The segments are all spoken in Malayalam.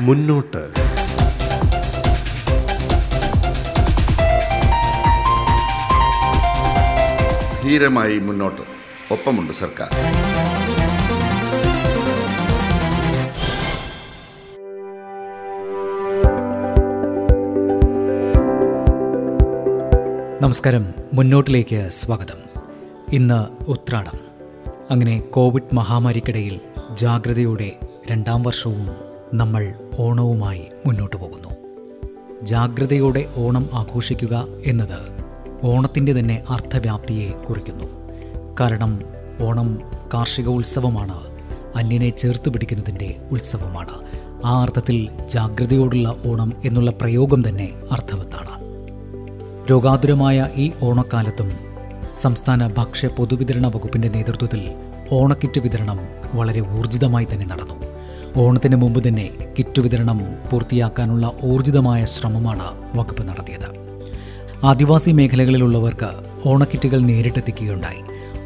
മുന്നോട്ട്. ധീരമായി മുന്നോട്ട്. ഒപ്പമുണ്ട് സർക്കാർ. നമസ്കാരം. മുന്നോട്ടിലേക്ക് സ്വാഗതം. ഇന്ന് ഉത്രാടം. അങ്ങനെ കോവിഡ് മഹാമാരിക്കിടയിൽ ജാഗ്രതയോടെ രണ്ടാം വർഷവും നമ്മൾ ഓണവുമായി മുന്നോട്ടു പോകുന്നു. ജാഗ്രതയോടെ ഓണം ആഘോഷിക്കുക എന്നത് ഓണത്തിന്റെ തന്നെ അർത്ഥവ്യാപ്തിയെ കുറിക്കുന്നു. കാരണം ഓണം കാർഷിക ഉത്സവമാണ് അന്യനെ ചേർത്ത് പിടിക്കുന്നതിന്റെ ഉത്സവമാണ്. ആ അർത്ഥത്തിൽ ജാഗ്രതയോടുള്ള ഓണം എന്നുള്ള പ്രയോഗം തന്നെ അർത്ഥവത്താണ്. രോഗാതുരമായ ഈ ഓണക്കാലത്തും സംസ്ഥാന ഭക്ഷ്യ പൊതുവിതരണ വകുപ്പിന്റെ നേതൃത്വത്തിൽ ഓണക്കിറ്റ് വിതരണം വളരെ ഊർജിതമായി തന്നെ നടന്നു. ഓണത്തിന് മുമ്പ് തന്നെ കിറ്റ് വിതരണം പൂർത്തിയാക്കാനുള്ള ഊർജിതമായ ശ്രമമാണ് വകുപ്പ് നടത്തിയത്. ആദിവാസി മേഖലകളിലുള്ളവർക്ക് ഓണക്കിറ്റുകൾ നേരിട്ടെത്തിക്കുകയുണ്ടായി.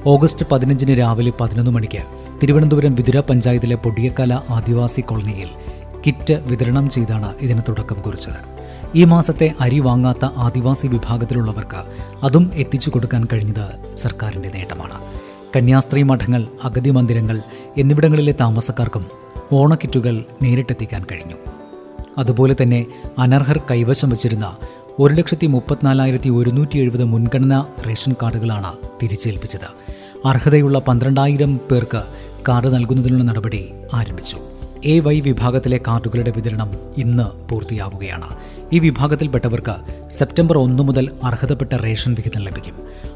ഓഗസ്റ്റ് പതിനഞ്ചിന് രാവിലെ പതിനൊന്ന് മണിക്ക് തിരുവനന്തപുരം വിതുര പഞ്ചായത്തിലെ പൊടിയക്കല ആദിവാസി കോളനിയിൽ കിറ്റ് വിതരണം ചെയ്താണ് ഇതിന് തുടക്കം കുറിച്ചത്. ഈ മാസത്തെ അരി വാങ്ങാത്ത ആദിവാസി വിഭാഗത്തിലുള്ളവർക്ക് അതും എത്തിച്ചു കൊടുക്കാൻ കഴിഞ്ഞത് സർക്കാരിന്റെ നേട്ടമാണ്. കന്യാസ്ത്രീ മഠങ്ങൾ അഗതി മന്ദിരങ്ങൾ എന്നിവിടങ്ങളിലെ താമസക്കാർക്കും ഓണക്കിറ്റുകൾ നേരിട്ടെത്തിക്കാൻ കഴിഞ്ഞു. അതുപോലെ തന്നെ അനർഹർ കൈവശം വച്ചിരുന്ന ഒരു ലക്ഷത്തി മുപ്പത്തിനാലായിരത്തി ഒരുന്നൂറ്റി എഴുപത് മുൻഗണനാ റേഷൻ കാർഡുകളാണ് തിരിച്ചേൽപ്പിച്ചത്. അർഹതയുള്ള പന്ത്രണ്ടായിരം പേർക്ക് കാർഡ് നൽകുന്നതിനുള്ള നടപടി ആരംഭിച്ചു. എ വൈ വിഭാഗത്തിലെ കാർഡുകളുടെ വിതരണം ഇന്ന് പൂർത്തിയാവുകയാണ്. ഈ വിഭാഗത്തിൽപ്പെട്ടവർക്ക് സെപ്റ്റംബർ ഒന്ന് മുതൽ അർഹതപ്പെട്ട റേഷൻ വിഹിതം ലഭിക്കും.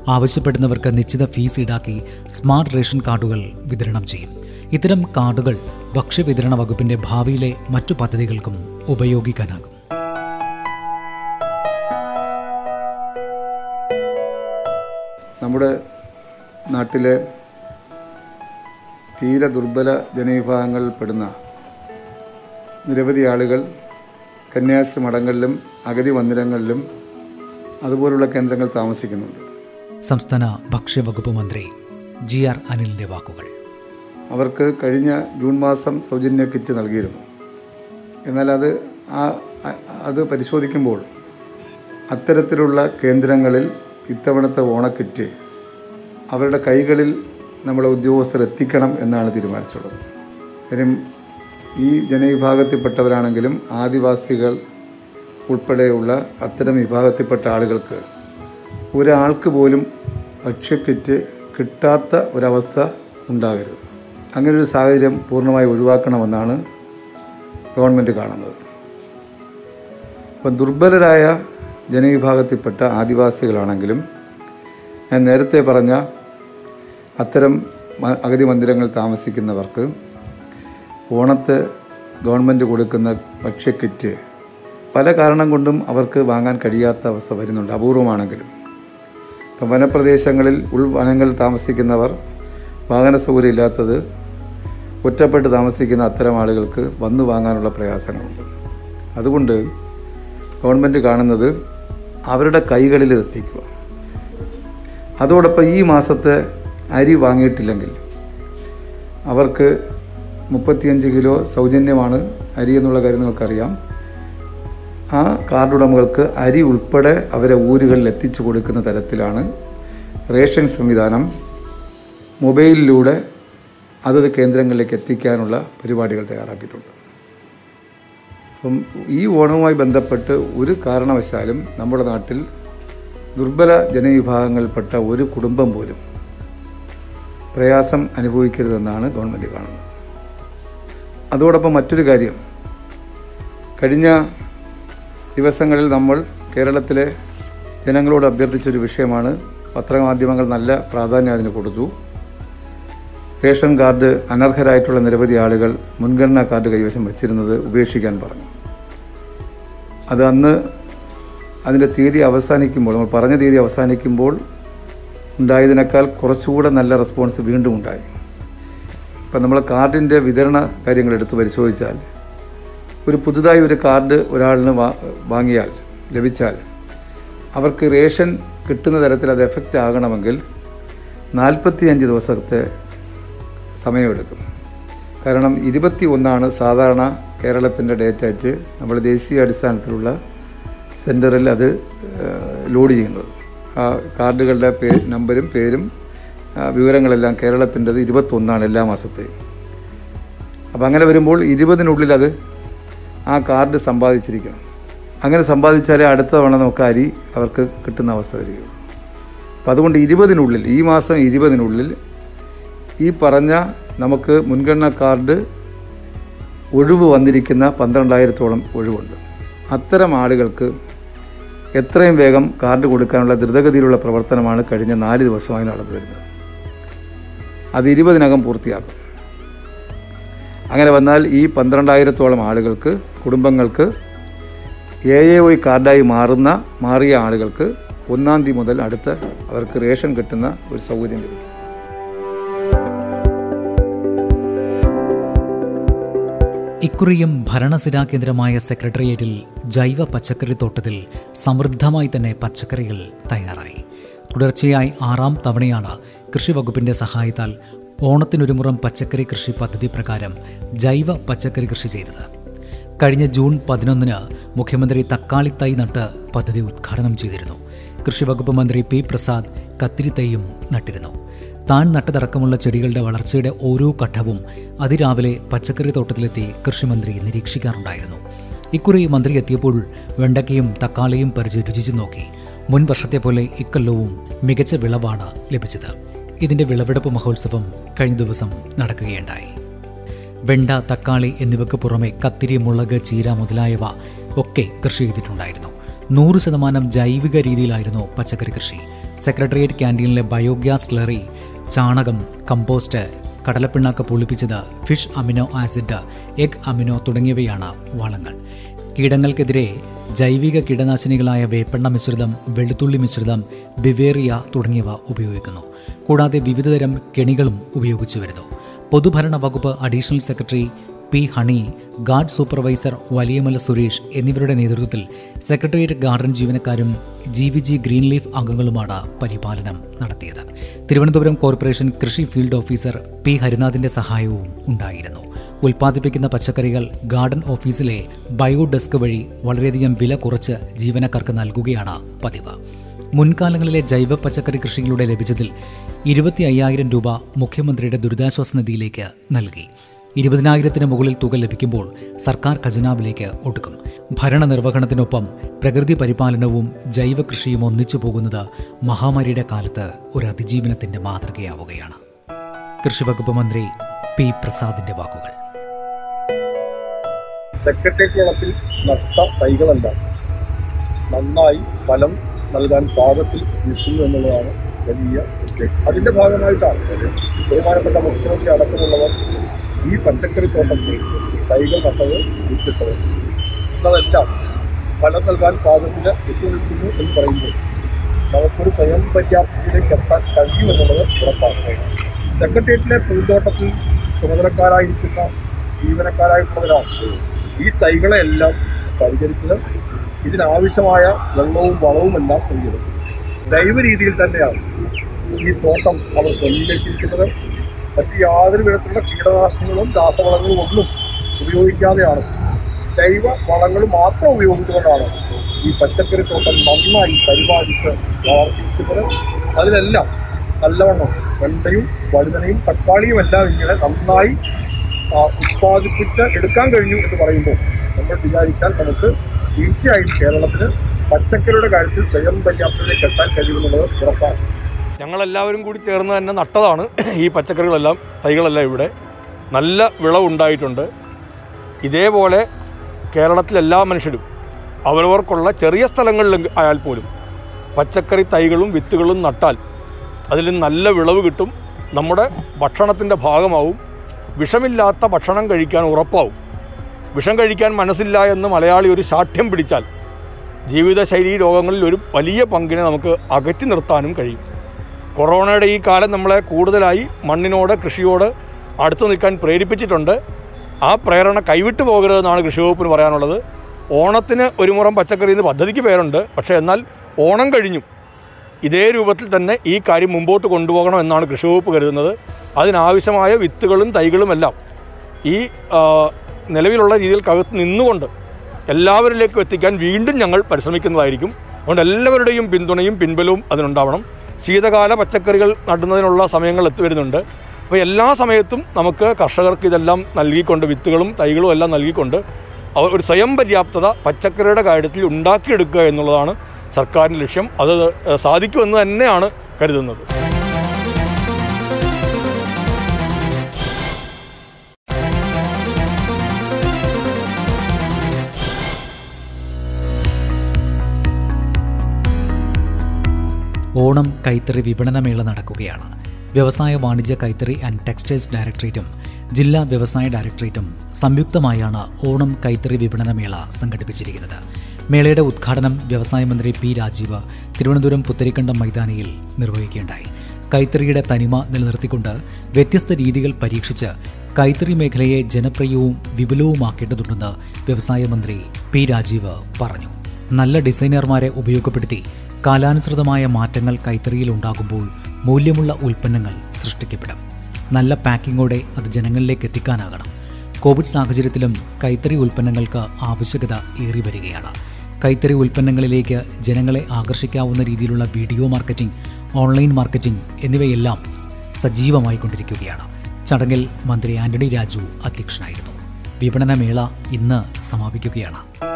ആവശ്യപ്പെടുന്നവർക്ക് നിശ്ചിത ഫീസ് ഈടാക്കി സ്മാർട്ട് റേഷൻ കാർഡുകൾ വിതരണം ചെയ്യും. ഇത്തരം കാർഡുകൾ ഭക്ഷ്യവിതരണ വകുപ്പിന്റെ ഭാവിയിലെ മറ്റു പദ്ധതികൾക്കും ഉപയോഗിക്കാനാകും. നമ്മുടെ നാട്ടിലെ തീരെ ദുർബല ജനവിഭാഗങ്ങളിൽപ്പെടുന്ന നിരവധി ആളുകൾ കന്യാസ്ത്രീ മഠങ്ങളിലും അഗതി മന്ദിരങ്ങളിലും അതുപോലുള്ള കേന്ദ്രങ്ങൾ താമസിക്കുന്നുണ്ട്. സംസ്ഥാന ഭക്ഷ്യവകുപ്പ് മന്ത്രി ജി ആർ അനിലിന്റെ വാക്കുകൾ. അവർക്ക് കഴിഞ്ഞ ജൂൺ മാസം സൗജന്യ കിറ്റ് നൽകിയിരുന്നു. എന്നാൽ അത് ആ അത് പരിശോധിക്കുമ്പോൾ അത്തരത്തിലുള്ള കേന്ദ്രങ്ങളിൽ ഇത്തവണത്തെ ഓണക്കിറ്റ് അവരുടെ കൈകളിൽ നമ്മളെ ഉദ്യോഗസ്ഥർ എത്തിക്കണം എന്നാണ് തീരുമാനിച്ചുള്ളത് കാര്യം ഈ ജനവിഭാഗത്തിൽപ്പെട്ടവരാണെങ്കിലും ആദിവാസികൾ ഉൾപ്പെടെയുള്ള അത്തരം വിഭാഗത്തിൽപ്പെട്ട ആളുകൾക്ക് ഒരാൾക്ക് പോലും ഭക്ഷ്യക്കിറ്റ് കിട്ടാത്ത ഒരവസ്ഥ ഉണ്ടാകരുത്. അങ്ങനെ ഒരു സാഹചര്യം പൂർണമായി ഒഴിവാക്കണമെന്നാണ് ഗവൺമെന്റ് കാണുന്നത്. അപ്പം ദുർബലരായ ജനവിഭാഗത്തിൽപ്പെട്ട ആദിവാസികളാണെങ്കിലും ഞാൻ നേരത്തെ പറഞ്ഞ അത്തരം അഗതി മന്ദിരങ്ങളിൽ താമസിക്കുന്നവർക്ക് ഓണത്ത് ഗവൺമെന്റ് കൊടുക്കുന്ന ഭക്ഷ്യക്കിറ്റ് പല കാരണം കൊണ്ടും അവർക്ക് വാങ്ങാൻ കഴിയാത്ത അവസ്ഥ വരുന്നുണ്ട് അപൂർവമാണെങ്കിലും. ഇപ്പം വനപ്രദേശങ്ങളിൽ ഉൾവനങ്ങളിൽ താമസിക്കുന്നവർ വാഹന സൗകര്യം ഇല്ലാത്തത് ഒറ്റപ്പെട്ട് താമസിക്കുന്ന അത്തരം ആളുകൾക്ക് വന്നു വാങ്ങാനുള്ള പ്രയാസങ്ങളുണ്ട്. അതുകൊണ്ട് ഗവൺമെന്റ് കാണുന്നത് അവരുടെ കൈകളിൽ എത്തിക്കുക. അതോടൊപ്പം ഈ മാസത്തെ അരി വാങ്ങിയിട്ടില്ലെങ്കിൽ അവർക്ക് മുപ്പത്തിയഞ്ച് കിലോ സൗജന്യമാണ് അരി എന്നുള്ള കാര്യം നിങ്ങൾക്കറിയാം. ആ കാർഡ് ഉടമകൾക്ക് അരി ഉൾപ്പെടെ അവരെ ഊരുകളിൽ എത്തിച്ചു കൊടുക്കുന്ന തരത്തിലാണ് റേഷൻ സംവിധാനം മൊബൈലിലൂടെ അതത് കേന്ദ്രങ്ങളിലേക്ക് എത്തിക്കാനുള്ള പരിപാടികൾ തയ്യാറാക്കിയിട്ടുണ്ട്. അപ്പം ഈ ഓണവുമായി ബന്ധപ്പെട്ട് ഒരു കാരണവശാലും നമ്മുടെ നാട്ടിൽ ദുർബല ജനവിഭാഗങ്ങളിൽപ്പെട്ട ഒരു കുടുംബം പോലും പ്രയാസം അനുഭവിക്കരുതെന്നാണ് ഗവൺമെന്റ് കാണുന്നത്. അതോടൊപ്പം മറ്റൊരു കാര്യം കഴിഞ്ഞ ദിവസങ്ങളിൽ നമ്മൾ കേരളത്തിലെ ജനങ്ങളോട് അഭ്യർത്ഥിച്ചൊരു വിഷയമാണ് പത്രമാധ്യമങ്ങൾ നല്ല പ്രാധാന്യം അതിന് കൊടുത്തു. റേഷൻ കാർഡ് അനർഹരായിട്ടുള്ള നിരവധി ആളുകൾ മുൻഗണനാ കാർഡ് കൈവശം വച്ചിരുന്നത് ഉപേക്ഷിക്കാൻ പറഞ്ഞു. അത് അന്ന് അതിന്റെ തീയതി അവസാനിക്കുമ്പോൾ നമ്മൾ പറഞ്ഞ തീയതി അവസാനിക്കുമ്പോൾ ഉണ്ടായതിനേക്കാൾ കുറച്ചുകൂടെ നല്ല റെസ്പോൺസ് വീണ്ടും ഉണ്ടായി. ഇപ്പം നമ്മൾ കാർഡിന്റെ വിതരണ കാര്യങ്ങൾ എടുത്ത് പരിശോധിച്ചാൽ ഒരു പുതുതായി ഒരു കാർഡ് ഒരാളിന് വാങ്ങിയാൽ ലഭിച്ചാൽ അവർക്ക് റേഷൻ കിട്ടുന്ന തരത്തിൽ അത് എഫക്റ്റ് ആകണമെങ്കിൽ നാൽപ്പത്തി അഞ്ച് ദിവസത്തെ സമയമെടുക്കും. കാരണം ഇരുപത്തി ഒന്നാണ് സാധാരണ കേരളത്തിന്റെ ഡേറ്റ ആയിട്ട് നമ്മൾ ദേശീയ അടിസ്ഥാനത്തിലുള്ള സെന്ററിൽ അത് ലോഡ് ചെയ്യുന്നത്. ആ കാർഡുകളുടെ പേ നമ്പരും പേരും വിവരങ്ങളെല്ലാം കേരളത്തിന്റെത് ഇരുപത്തൊന്നാണ് എല്ലാ മാസത്തെയും. അപ്പോൾ അങ്ങനെ വരുമ്പോൾ ഇരുപതിനുള്ളിൽ അത് ആ കാർഡ് സമ്പാദിച്ചിരിക്കണം. അങ്ങനെ സമ്പാദിച്ചാലേ അടുത്ത തവണ നമുക്ക് അരി അവർക്ക് കിട്ടുന്ന അവസ്ഥ വരികയുള്ളൂ. അപ്പോൾ അതുകൊണ്ട് ഇരുപതിനുള്ളിൽ ഈ മാസം ഇരുപതിനുള്ളിൽ ഈ പറഞ്ഞ നമുക്ക് മുൻഗണന കാർഡ് ഒഴിവ് വന്നിരിക്കുന്ന പന്ത്രണ്ടായിരത്തോളം ഒഴിവുണ്ട്. അത്തരം ആളുകൾക്ക് എത്രയും വേഗം കാർഡ് കൊടുക്കാനുള്ള ദ്രുതഗതിയിലുള്ള പ്രവർത്തനമാണ് കഴിഞ്ഞ നാല് ദിവസമായി നടന്നു വരുന്നത്. അത് ഇരുപതിനകം പൂർത്തിയാക്കും. അങ്ങനെ വന്നാൽ ഈ പന്ത്രണ്ടായിരത്തോളം ആളുകൾക്ക് കുടുംബങ്ങൾക്ക് എ എ ഒ കാർഡായി മാറുന്ന മാറിയ ആളുകൾക്ക് ഒന്നാം തീയതി മുതൽ അടുത്ത അവർക്ക് റേഷൻ കിട്ടുന്ന ഒരു സൗകര്യം ലഭിക്കും. ഇക്കുറിയും ഭരണസിരാ കേന്ദ്രമായ സെക്രട്ടേറിയറ്റിൽ ജൈവ പച്ചക്കറി തോട്ടത്തിൽ സമൃദ്ധമായി തന്നെ പച്ചക്കറികൾ തയ്യാറായി. തുടർച്ചയായി ആറാം തവണയാണ് കൃഷി വകുപ്പിന്റെ സഹായത്താൽ ഓണത്തിനൊരു മുറം പച്ചക്കറി കൃഷി പദ്ധതി പ്രകാരം ജൈവ പച്ചക്കറി കൃഷി ചെയ്തത്. കഴിഞ്ഞ ജൂൺ പതിനൊന്നിന് മുഖ്യമന്ത്രി തക്കാളി തൈ നട്ട് പദ്ധതി ഉദ്ഘാടനം ചെയ്തിരുന്നു. കൃഷി വകുപ്പ് മന്ത്രി പി പ്രസാദ് കത്തിരി തൈയും നട്ടിരുന്നു. താൻ നട്ടതടക്കമുള്ള ചെടികളുടെ വളർച്ചയുടെ ഓരോ ഘട്ടവും അതിരാവിലെ പച്ചക്കറി തോട്ടത്തിലെത്തി കൃഷിമന്ത്രി നിരീക്ഷിക്കാറുണ്ടായിരുന്നു. ഇക്കുറി മന്ത്രി എത്തിയപ്പോൾ വെണ്ടയ്ക്കയും തക്കാളിയും പരിചയ രുചിച്ചു നോക്കി. മുൻ വർഷത്തെ പോലെ ഇക്കൊല്ലവും മികച്ച വിളവാണ് ലഭിച്ചത്. ഇതിന്റെ വിളവെടുപ്പ് മഹോത്സവം കഴിഞ്ഞ ദിവസം നടക്കുകയുണ്ടായി. വെണ്ട തക്കാളി എന്നിവയ്ക്ക് പുറമെ കത്തിരി മുളക് ചീര മുതലായവ ഒക്കെ കൃഷി ചെയ്തിട്ടുണ്ടായിരുന്നു. നൂറ് ശതമാനം ജൈവിക രീതിയിലായിരുന്നു പച്ചക്കറി കൃഷി. സെക്രട്ടേറിയറ്റ് ക്യാന്റീനിലെ ബയോഗ്യാസ് സ്ലറി ചാണകം കമ്പോസ്റ്റ് കടലപ്പിണ്ണാക്ക് പൊളിപ്പിച്ചത് fish amino acid egg amino തുടങ്ങിയവയാണ് വളങ്ങൾ. കീടങ്ങൾക്കെതിരെ ജൈവിക കീടനാശിനികളായ വേപ്പെണ്ണ മിശ്രിതം വെളുത്തുള്ളി മിശ്രിതം ബിവേറിയ തുടങ്ങിയവ ഉപയോഗിക്കുന്നു. കൂടാതെ വിവിധതരം കെണികളും ഉപയോഗിച്ചു വരുന്നു. പൊതുഭരണ വകുപ്പ് additional secretary P Honey guard supervisor Valiyamala Suresh എന്നിവരുടെ നേതൃത്വത്തിൽ സെക്രട്ടേറിയറ്റ് ഗാർഡൻ ജീവനക്കാരും G V G green leaf അംഗങ്ങളുമാണ് പരിപാലനം നടത്തിയത്. തിരുവനന്തപുരം കോർപ്പറേഷൻ കൃഷി ഫീൽഡ് ഓഫീസർ പി ഹരിനാഥിന്റെ സഹായവും ഉണ്ടായിരുന്നു. ഉൽപ്പാദിപ്പിക്കുന്ന പച്ചക്കറികൾ ഗാർഡൻ ഓഫീസിലെ ബയോ ഡെസ്ക് വഴി വളരെയധികം വില കുറച്ച് ജീവനക്കാർക്ക് നൽകുകയാണ് പതിവ്. മുൻകാലങ്ങളിലെ ജൈവ പച്ചക്കറി കൃഷിയിലൂടെ ലഭിച്ചതിൽ ഇരുപത്തി അയ്യായിരം രൂപ മുഖ്യമന്ത്രിയുടെ ദുരിതാശ്വാസ നിധിയിലേക്ക് നൽകി. ഇരുപതിനായിരത്തിന് മുകളിൽ തുക ലഭിക്കുമ്പോൾ സർക്കാർ ഖജനാവിലേക്ക് ഒടുക്കും. ഭരണനിർവഹണത്തിനൊപ്പം പ്രകൃതി പരിപാലനവും ജൈവ കൃഷിയും ഒന്നിച്ചു പോകുന്നത് മഹാമാരിയുടെ കാലത്ത് ഒരു അതിജീവനത്തിന്റെ മാതൃകയാവുകയാണ്. കൃഷിവകുപ്പ് മന്ത്രി പി പ്രസാദിന്റെ വാക്കുകൾ. സെക്രട്ടേറിയറ്റ് നട്ട തൈകളെല്ലാം നന്നായി ഫലം നൽകാൻ പാകത്തിൽ നിൽക്കുന്നു എന്നുള്ളതാണ് വലിയ അതിന്റെ ഭാഗമായിട്ടാണ് ബഹുമാനപ്പെട്ട മുഖ്യമന്ത്രി അടക്കമുള്ളവർ ഈ പച്ചക്കറി തോട്ടത്തിൽ തൈകൾ നട്ടത് വിറ്റിട്ടത്. എന്നതെല്ലാം ഫലം നൽകാൻ പാകത്തിന് എത്തി നിൽക്കുന്നു എന്ന് പറയുമ്പോൾ നമുക്കൊരു സ്വയം പര്യാപ്തത്തിലേക്ക് എത്താൻ കഴിയുമെന്നുള്ളത് ഉറപ്പാണ്. സെക്രട്ടേറിയറ്റിലെ പൂന്തോട്ടത്തിൽ ചുമതലക്കാരായിരിക്കുന്ന ജീവനക്കാരായിട്ടുള്ളവരാണ് ഈ തൈകളെല്ലാം പരിചരിച്ചത്. ഇതിനാവശ്യമായ വെള്ളവും വളവുമെല്ലാം നൽകിയത്. ജൈവ രീതിയിൽ തന്നെയാണ് ഈ തോട്ടം അവർ ക്രമീകരിച്ചിരിക്കുന്നത്. മറ്റ് യാതൊരു വിധത്തിലുള്ള കീടനാശിനികളും രാസവളങ്ങളും ഒന്നും ഉപയോഗിക്കാതെയാണ്. ജൈവ വളങ്ങൾ മാത്രം ഉപയോഗിച്ചുകൊണ്ടാണ് ഈ പച്ചക്കറി തോട്ടം നന്നായി പരിപാലിച്ച് വളർത്തിയിരിക്കുന്നത്. അതിലെല്ലാം നല്ലവണ്ണം വെണ്ടയും വഴുതനയും തക്കാളിയും എല്ലാം ഇങ്ങനെ നന്നായി ഉത്പാദിപ്പിച്ച് എടുക്കാൻ കഴിഞ്ഞു എന്ന് പറയുമ്പോൾ നമ്മൾ വിചാരിച്ചാൽ നമുക്ക് തീർച്ചയായും കേരളത്തിന് പച്ചക്കറിയുടെ കാര്യത്തിൽ സ്വയം പര്യാപ്തതയിലേക്ക് എത്താൻ കഴിയുമെന്നുള്ളത് ഉറപ്പാണ്. ഞങ്ങളെല്ലാവരും കൂടി ചേർന്ന് തന്നെ നട്ടതാണ് ഈ പച്ചക്കറികളെല്ലാം തൈകളെല്ലാം ഇവിടെ. നല്ല വിളവുണ്ടായിട്ടുണ്ട്. ഇതേപോലെ കേരളത്തിലെല്ലാ മനുഷ്യരും അവരവർക്കുള്ള ചെറിയ സ്ഥലങ്ങളിൽ ആയാൽ പോലും പച്ചക്കറി തൈകളും വിത്തുകളും നട്ടാൽ അതിൽ നല്ല വിളവ് കിട്ടും. നമ്മുടെ ഭക്ഷണത്തിന്റെ ഭാഗമാവും. വിഷമില്ലാത്ത ഭക്ഷണം കഴിക്കാൻ ഉറപ്പാവും. വിഷം കഴിക്കാൻ മനസ്സില്ല എന്ന് മലയാളി ഒരു ശാഠ്യം പിടിച്ചാൽ ജീവിതശൈലി രോഗങ്ങളിൽ ഒരു വലിയ പങ്കിനെ നമുക്ക് അകറ്റി നിർത്താനും കഴിയും. കൊറോണയുടെ ഈ കാലം നമ്മളെ കൂടുതലായി മണ്ണിനോട് കൃഷിയോട് അടുത്ത് നിൽക്കാൻ പ്രേരിപ്പിച്ചിട്ടുണ്ട്. ആ പ്രേരണ കൈവിട്ടു പോകരുതെന്നാണ് കൃഷി വകുപ്പിന് പറയാനുള്ളത്. ഓണത്തിന് ഒരു മുറം പച്ചക്കറി എന്ന് പദ്ധതിക്ക് പേരുണ്ട്. പക്ഷേ എന്നാൽ ഓണം കഴിഞ്ഞും ഇതേ രൂപത്തിൽ തന്നെ ഈ കാര്യം മുമ്പോട്ട് കൊണ്ടുപോകണം എന്നാണ് കൃഷി വകുപ്പ് കരുതുന്നത്. അതിനാവശ്യമായ വിത്തുകളും തൈകളുമെല്ലാം ഈ നിലവിലുള്ള നിലവിലുള്ള രീതികൾക്കകത്ത് നിന്നുകൊണ്ട് എല്ലാവരിലേക്കും എത്തിക്കാൻ വീണ്ടും ഞങ്ങൾ പരിശ്രമിക്കുന്നതായിരിക്കും. അതുകൊണ്ട് എല്ലാവരുടെയും പിന്തുണയും പിൻബലവും അതിനുണ്ടാവണം. ശീതകാല പച്ചക്കറികൾ നടുന്നതിനുള്ള സമയങ്ങൾ എത്തി വരുന്നുണ്ട്. അപ്പോൾ എല്ലാ സമയത്തും നമുക്ക് കർഷകർക്ക് ഇതെല്ലാം നൽകിക്കൊണ്ട് വിത്തുകളും തൈകളും എല്ലാം നൽകിക്കൊണ്ട് അവർ ഒരു സ്വയം പര്യാപ്തത പച്ചക്കറിയുടെ കാര്യത്തിൽ ഉണ്ടാക്കിയെടുക്കുക എന്നുള്ളതാണ് സർക്കാരിന്റെ ലക്ഷ്യം. അത് സാധിക്കുമെന്ന് തന്നെയാണ് കരുതുന്നത്. ഓണം കൈത്തറി വിപണനമേള നടക്കുകയാണ്. വ്യവസായ വാണിജ്യ കൈത്തറി ആൻഡ് ടെക്സ്റ്റൈൽസ് ഡയറക്ടറേറ്റും ജില്ലാ വ്യവസായ ഡയറക്ടറേറ്റും സംയുക്തമായാണ് ഓണം കൈത്തറി വിപണനമേള സംഘടിപ്പിച്ചിരിക്കുന്നത്. മേളയുടെ ഉദ്ഘാടനം വ്യവസായ മന്ത്രി പി രാജീവ് തിരുവനന്തപുരം പുത്തരിക്കണ്ടം മൈതാനിയിൽ നിർവഹിക്കുകയുണ്ടായി. കൈത്തറിയുടെ തനിമ നിലനിർത്തിക്കൊണ്ട് വ്യത്യസ്ത രീതികൾ പരീക്ഷിച്ച് കൈത്തറി മേഖലയെ ജനപ്രിയവും വിപുലവുമാക്കേണ്ടതുണ്ടെന്ന് വ്യവസായ മന്ത്രി പി രാജീവ് പറഞ്ഞു. നല്ല ഡിസൈനർമാരെ ഉപയോഗപ്പെടുത്തി കാലാനുസൃതമായ മാറ്റങ്ങൾ കൈത്തറിയിൽ ഉണ്ടാകുമ്പോൾ മൂല്യമുള്ള ഉൽപ്പന്നങ്ങൾ സൃഷ്ടിക്കപ്പെടും. നല്ല പാക്കിങ്ങോടെ അത് ജനങ്ങളിലേക്ക് എത്തിക്കാനാകണം. കോവിഡ് സാഹചര്യത്തിലും കൈത്തറി ഉൽപ്പന്നങ്ങൾക്ക് ആവശ്യകത ഏറി വരികയാണ്. കൈത്തറി ഉൽപ്പന്നങ്ങളിലേക്ക് ജനങ്ങളെ ആകർഷിക്കാവുന്ന രീതിയിലുള്ള വീഡിയോ മാർക്കറ്റിംഗ് ഓൺലൈൻ മാർക്കറ്റിംഗ് എന്നിവയെല്ലാം സജീവമായി കൊണ്ടിരിക്കുകയാണ്. ചടങ്ങിൽ മന്ത്രി ആന്റണി രാജു അധ്യക്ഷനായിരുന്നു. വിപണനമേള ഇന്ന് സമാപിക്കുകയാണ്.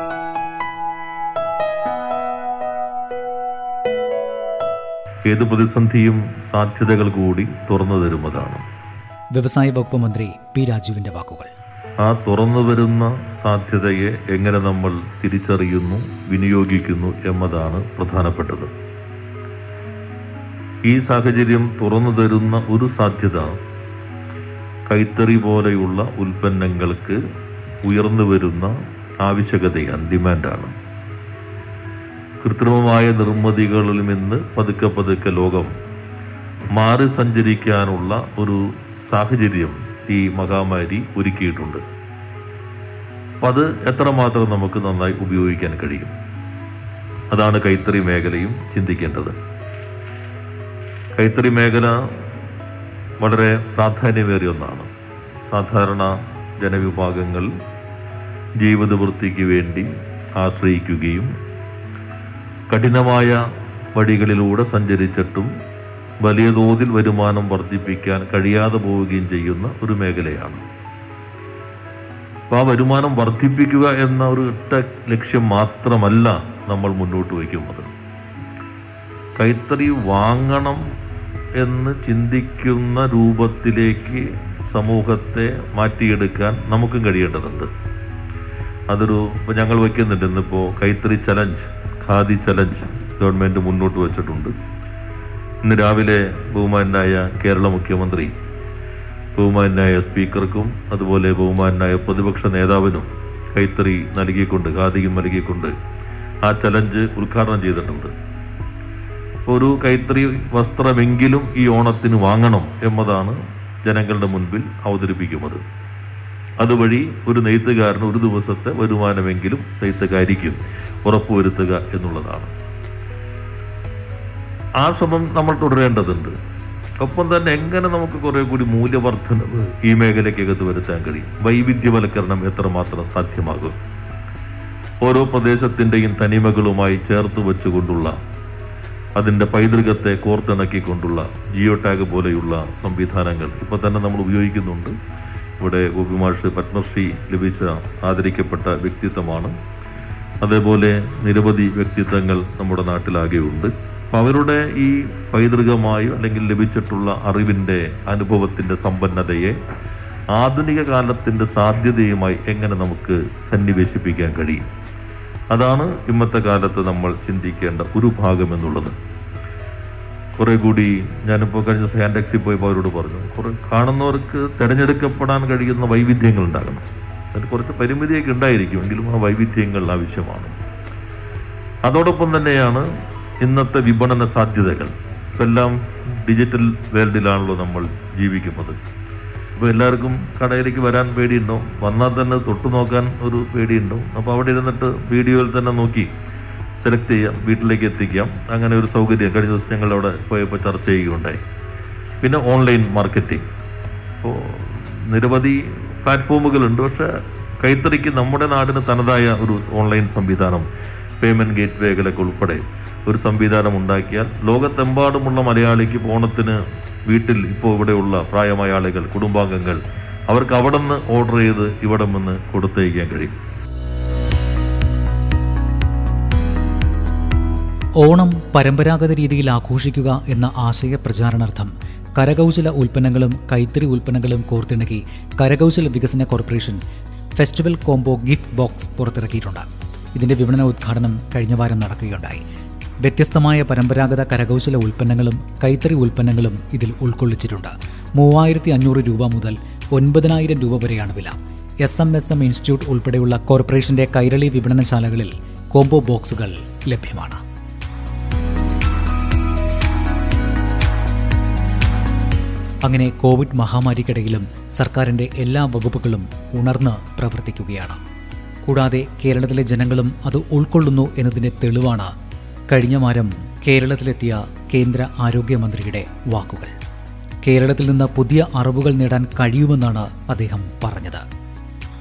ഏത് പ്രതിസന്ധിയും സാധ്യതകൾ കൂടി തുറന്നു തരുന്നതാണ്. വ്യവസായ വകുപ്പ് മന്ത്രി പി രാജുവിന്റെ വാക്കുകൾ. ആ തുറന്നു വരുന്ന സാധ്യതയെ എങ്ങനെ നമ്മൾ തിരിച്ചറിയുന്നു വിനിയോഗിക്കുന്നു എന്നതാണ് പ്രധാനപ്പെട്ടത്. ഈ സാഹചര്യം തുറന്നു തരുന്ന ഒരു സാധ്യത കൈത്തറി പോലെയുള്ള ഉൽപ്പന്നങ്ങൾക്ക് ഉയർന്നു വരുന്ന ആവശ്യകതയാണ് ഡിമാൻഡാണ്. കൃത്രിമമായ നിർമ്മിതികളിൽ നിന്ന് പതുക്കെ പതുക്കെ ലോകം മാറി സഞ്ചരിക്കാനുള്ള ഒരു സാഹചര്യം ഈ മഹാമാരി ഒരുക്കിയിട്ടുണ്ട്. അപ്പം അത് എത്രമാത്രം നമുക്ക് നന്നായി ഉപയോഗിക്കാൻ കഴിയും? അതാണ് കൈത്തറി മേഖലയും ചിന്തിക്കേണ്ടത്. കൈത്തറി മേഖല വളരെ പ്രാധാന്യമേറിയ ഒന്നാണ്. സാധാരണ ജനവിഭാഗങ്ങൾ ജീവിതവൃത്തിക്ക് വേണ്ടി ആശ്രയിക്കുകയും കഠിനമായ വഴികളിലൂടെ സഞ്ചരിച്ചിട്ടും വലിയ തോതിൽ വരുമാനം വർദ്ധിപ്പിക്കാൻ കഴിയാതെ പോവുകയും ചെയ്യുന്ന ഒരു മേഖലയാണ്. അപ്പോൾ ആ വരുമാനം വർദ്ധിപ്പിക്കുക എന്ന ഒരു ഇട്ട ലക്ഷ്യം മാത്രമല്ല നമ്മൾ മുന്നോട്ട് വയ്ക്കുന്നത്. കൈത്തറി വാങ്ങണം എന്ന് ചിന്തിക്കുന്ന രൂപത്തിലേക്ക് സമൂഹത്തെ മാറ്റിയെടുക്കാൻ നമുക്കും കഴിയേണ്ടതുണ്ട്. അതൊരു ഇപ്പോൾ ഞങ്ങൾ വയ്ക്കുന്നുണ്ട് ഇന്നിപ്പോൾ കൈത്തറി ചലഞ്ച്. ഖാദി ചലഞ്ച് ഗവൺമെന്റ് മുന്നോട്ട് വച്ചിട്ടുണ്ട്. ഇന്ന് രാവിലെ ബഹുമാനായ കേരള മുഖ്യമന്ത്രി ബഹുമാനായ സ്പീക്കർക്കും അതുപോലെ ബഹുമാനായ പ്രതിപക്ഷ നേതാവിനും കൈത്തറി നൽകിക്കൊണ്ട് ഖാദിയും നൽകിക്കൊണ്ട് ആ ചലഞ്ച് ഉദ്ഘാടനം ചെയ്തിട്ടുണ്ട്. ഒരു കൈത്തറി വസ്ത്രമെങ്കിലും ഈ ഓണത്തിന് വാങ്ങണം എന്നതാണ് ജനങ്ങളുടെ മുൻപിൽ അവതരിപ്പിക്കുന്നത്. അതുവഴി ഒരു നെയ്ത്തുകാരന് ഒരു ദിവസത്തെ വരുമാനമെങ്കിലും നെയ്ത്തുകാരിക്ക്. ഉറപ്പുവരുത്തുക എന്നുള്ളതാണ്. ആ ശ്രമം നമ്മൾ തുടരേണ്ടതുണ്ട്. ഒപ്പം തന്നെ എങ്ങനെ നമുക്ക് കുറെ കൂടി മൂല്യവർദ്ധനവ് ഈ മേഖലയ്ക്കകത്ത് വരുത്താൻ കഴിയും? വൈവിധ്യവൽക്കരണം എത്രമാത്രം സാധ്യമാകും? ഓരോ പ്രദേശത്തിന്റെയും തനിമകളുമായി ചേർത്ത് വെച്ചുകൊണ്ടുള്ള അതിന്റെ പൈതൃകത്തെ കോർത്തിണക്കിക്കൊണ്ടുള്ള ജിയോ ടാഗ് പോലെയുള്ള സംവിധാനങ്ങൾ ഇപ്പോൾ തന്നെ നമ്മൾ ഉപയോഗിക്കുന്നുണ്ട്. ഇവിടെ ഗോപിമാഷ് പത്മശ്രീ ലഭിച്ച ആദരിക്കപ്പെട്ട വ്യക്തിത്വമാണ്. അതേപോലെ നിരവധി വ്യക്തിത്വങ്ങൾ നമ്മുടെ നാട്ടിലാകെയുണ്ട്. അപ്പം അവരുടെ ഈ പൈതൃകമായി അല്ലെങ്കിൽ ലഭിച്ചിട്ടുള്ള അറിവിന്റെ അനുഭവത്തിന്റെ സമ്പന്നതയെ ആധുനിക കാലത്തിന്റെ സാധ്യതയുമായി എങ്ങനെ നമുക്ക് സന്നിവേശിപ്പിക്കാൻ കഴിയും? അതാണ് ഇന്നത്തെ കാലത്ത് നമ്മൾ ചിന്തിക്കേണ്ട ഒരു ഭാഗമെന്നുള്ളത് കുറേ കൂടി ഞാനിപ്പോൾ കഴിഞ്ഞ ദിവസം ഹാൻഡെക്സിൽ പോയപ്പോൾ അവരോട് പറഞ്ഞു കുറേ കാണുന്നവർക്ക് തിരഞ്ഞെടുക്കപ്പെടാൻ കഴിയുന്ന വൈവിധ്യങ്ങൾ ഉണ്ടാകണം. അതിന് കുറച്ച് പരിമിതിയൊക്കെ ഉണ്ടായിരിക്കുമെങ്കിലും ആ വൈവിധ്യങ്ങൾ ആവശ്യമാണ്. അതോടൊപ്പം തന്നെയാണ് ഇന്നത്തെ വിപണന സാധ്യതകൾ. ഇപ്പെല്ലാം ഡിജിറ്റൽ വേൾഡിലാണല്ലോ നമ്മൾ ജീവിക്കുന്നത്. ഇപ്പോൾ എല്ലാവർക്കും കടയിലേക്ക് വരാൻ പേടിയുണ്ടോ? വന്നാൽ തന്നെ തൊട്ടു നോക്കാൻ ഒരു പേടിയുണ്ടോ? അപ്പോൾ അവിടെ ഇരുന്നിട്ട് വീഡിയോയിൽ തന്നെ നോക്കി സെലക്ട് ചെയ്യാം വീട്ടിലേക്ക് എത്തിക്കാം. അങ്ങനെ ഒരു സൗകര്യം കഴിഞ്ഞ ദിവസം ഞങ്ങൾ അവിടെ പോയപ്പോൾ ചർച്ച ചെയ്യുകയുണ്ടായി. പിന്നെ ഓൺലൈൻ മാർക്കറ്റിംഗ് അപ്പോൾ നിരവധി പ്ലാറ്റ്ഫോമുകളുണ്ട്. പക്ഷേ കൈത്തറിക്ക് നമ്മുടെ നാടിന് തനതായ ഒരു ഓൺലൈൻ സംവിധാനം പേയ്മെന്റ് ഗേറ്റ് വേകളൊക്കെ ഉൾപ്പെടെ ഒരു സംവിധാനം ഉണ്ടാക്കിയാൽ ലോകത്തെമ്പാടുമുള്ള മലയാളിക്ക് ഓണത്തിന് വീട്ടിൽ ഇപ്പോൾ ഇവിടെയുള്ള പ്രായമായ ആളുകൾ കുടുംബാംഗങ്ങൾ അവർക്ക് അവിടെ നിന്ന് ഓർഡർ ചെയ്ത് ഇവിടെ നിന്ന് കൊടുത്തയക്കാൻ കഴിയും. ഓണം പരമ്പരാഗത രീതിയിൽ ആഘോഷിക്കുക എന്ന ആശയ പ്രചാരണാർത്ഥം കരകൗശല ഉൽപ്പന്നങ്ങളും കൈത്തറി ഉൽപ്പന്നങ്ങളും കോർത്തിണക്കി കരകൗശല വികസന corporation festival combo gift box പുറത്തിറക്കിയിട്ടുണ്ട്. ഇതിന്റെ വിപണന ഉദ്ഘാടനം കഴിഞ്ഞ വാരം നടക്കുകയുണ്ടായി. വ്യത്യസ്തമായ പരമ്പരാഗത കരകൗശല ഉൽപ്പന്നങ്ങളും കൈത്തറി ഉൽപ്പന്നങ്ങളും ഇതിൽ ഉൾക്കൊള്ളിച്ചിട്ടുണ്ട്. മൂവായിരത്തി അഞ്ഞൂറ് രൂപ മുതൽ ഒൻപതിനായിരം രൂപ വരെയാണ് വില. S M S M institute ഉൾപ്പെടെയുള്ള കോർപ്പറേഷന്റെ കൈരളി വിപണനശാലകളിൽ കോംബോ ബോക്സുകൾ ലഭ്യമാണ്. അങ്ങനെ കോവിഡ് മഹാമാരിക്കിടയിലും സർക്കാരിന്റെ എല്ലാ വകുപ്പുകളും ഉണർന്ന് പ്രവർത്തിക്കുകയാണ്. കൂടാതെ കേരളത്തിലെ ജനങ്ങളും അത് ഉൾക്കൊള്ളുന്നു എന്നതിന്റെ തെളിവാണ് കഴിഞ്ഞ വാരം കേരളത്തിലെത്തിയ കേന്ദ്ര ആരോഗ്യമന്ത്രിയുടെ വാക്കുകൾ. കേരളത്തിൽ നിന്ന് പുതിയ അറിവുകൾ നേടാൻ കഴിയുമെന്നാണ് അദ്ദേഹം പറഞ്ഞത്.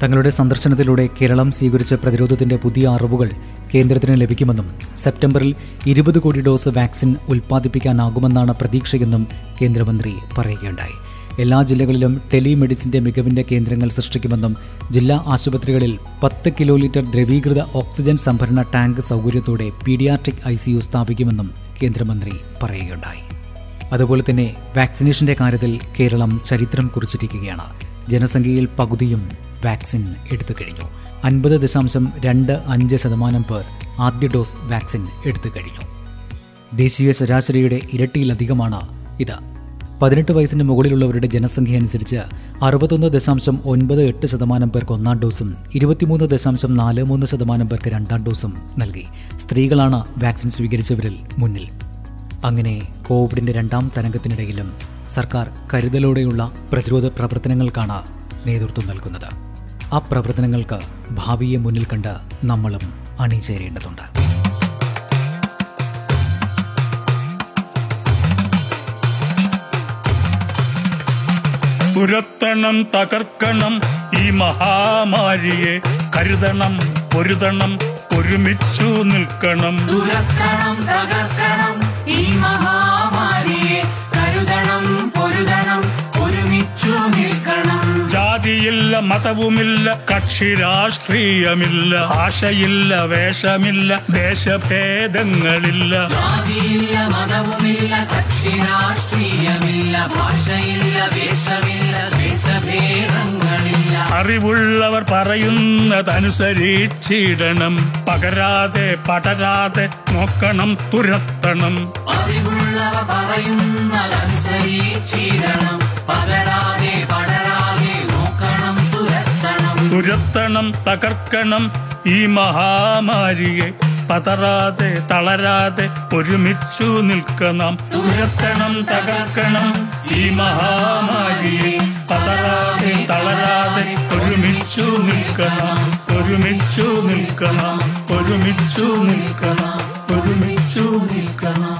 തങ്ങളുടെ സന്ദർശനത്തിലൂടെ കേരളം സ്വീകരിച്ച പ്രതിരോധത്തിന്റെ പുതിയ അറിവുകൾ കേന്ദ്രത്തിന് ലഭിക്കുമെന്നും സെപ്റ്റംബറിൽ ഇരുപത് കോടി ഡോസ് വാക്സിൻ ഉൽപ്പാദിപ്പിക്കാനാകുമെന്നാണ് പ്രതീക്ഷയെന്നും കേന്ദ്രമന്ത്രി പറയുകയുണ്ടായി. എല്ലാ ജില്ലകളിലും ടെലിമെഡിസിന്റെ മികവിന്റെ കേന്ദ്രങ്ങൾ സൃഷ്ടിക്കുമെന്നും ജില്ലാ ആശുപത്രികളിൽ പത്ത് കിലോ ലിറ്റർ ദ്രവീകൃത ഓക്സിജൻ സംഭരണ ടാങ്ക് സൗകര്യത്തോടെ പീഡിയാട്രിക് ഐ സ്ഥാപിക്കുമെന്നും കേന്ദ്രമന്ത്രി പറയുകയുണ്ടായി. അതുപോലെ തന്നെ വാക്സിനേഷന്റെ കാര്യത്തിൽ കേരളം ചരിത്രം കുറിച്ചിരിക്കുകയാണ്. ജനസംഖ്യയിൽ പകുതിയും വാക്സിൻ എടുത്തു കഴിഞ്ഞു. അൻപത് ദശാംശം രണ്ട് അഞ്ച് ശതമാനം പേർ ആദ്യ ഡോസ് വാക്സിൻ എടുത്തു കഴിഞ്ഞു. ദേശീയ ശരാശരിയുടെ ഇരട്ടിയിലധികമാണ് ഇത്. പതിനെട്ട് വയസ്സിന് മുകളിലുള്ളവരുടെ ജനസംഖ്യ അനുസരിച്ച് അറുപത്തൊന്ന് ദശാംശം ഒൻപത് എട്ട് ശതമാനം പേർക്ക് ഒന്നാം ഡോസും ഇരുപത്തിമൂന്ന് ദശാംശം നാല് മൂന്ന് ശതമാനം പേർക്ക് രണ്ടാം ഡോസും നൽകി. സ്ത്രീകളാണ് വാക്സിൻ സ്വീകരിച്ചവരിൽ മുന്നിൽ. അങ്ങനെ കോവിഡിന്റെ രണ്ടാം തരംഗത്തിനിടയിലും സർക്കാർ കരുതലോടെയുള്ള പ്രതിരോധ പ്രവർത്തനങ്ങൾക്കാണ് നേതൃത്വം നൽകുന്നത്. ആ പ്രവർത്തനങ്ങൾക്ക് ഭാവിയെ മുന്നിൽ കണ്ട് നമ്മളും അണിചേരേണ്ടതുണ്ട്. തുരത്തണം തകർക്കണം ഈ മഹാമാരിയെ. കരുതണം പൊരുതണം ഒരുമിച്ചു നിൽക്കണം. തകർക്കണം ഈ മഹാമാരിയെ മതവുമില്ല കക്ഷി രാഷ്ട്രീയമില്ല ഭാഷയില്ല വേഷമില്ല ദേശഭേദങ്ങളില്ല. ജാതിയില്ല മതവുമില്ല കക്ഷി രാഷ്ട്രീയമില്ല ഭാഷയില്ല വേഷമില്ല ദേശഭേദങ്ങളില്ല. അറിവുള്ളവർ പറയുന്നതനുസരിച്ചിടണം. പകരാതെ പടരാതെ നോക്കണം തുരത്തണം. അറിവുള്ളവർ പറയുന്നതനുസരിച്ചിടണം. പകരാതെ പടരാതെ നോക്കണം തുരത്തണം തകർക്കണം ഈ മഹാമാരിയെ. പതറാതെ തളരാതെ ഒരുമിച്ചു നിൽക്കണം. തുരത്തണം തകർക്കണം ഈ മഹാമാരിയെ. പതറാതെ തളരാതെ ഒരുമിച്ചു നിൽക്കണം. ഒരുമിച്ചു നിൽക്കണം. ഒരുമിച്ചു നിൽക്കണം. ഒരുമിച്ചു നിൽക്കണം.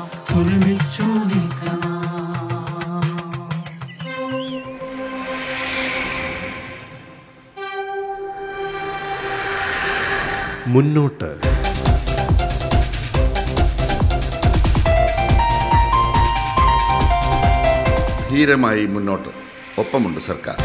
മുന്നോട്ട്. ധീരമായി മുന്നോട്ട്. ഒപ്പമുണ്ട് സർക്കാർ.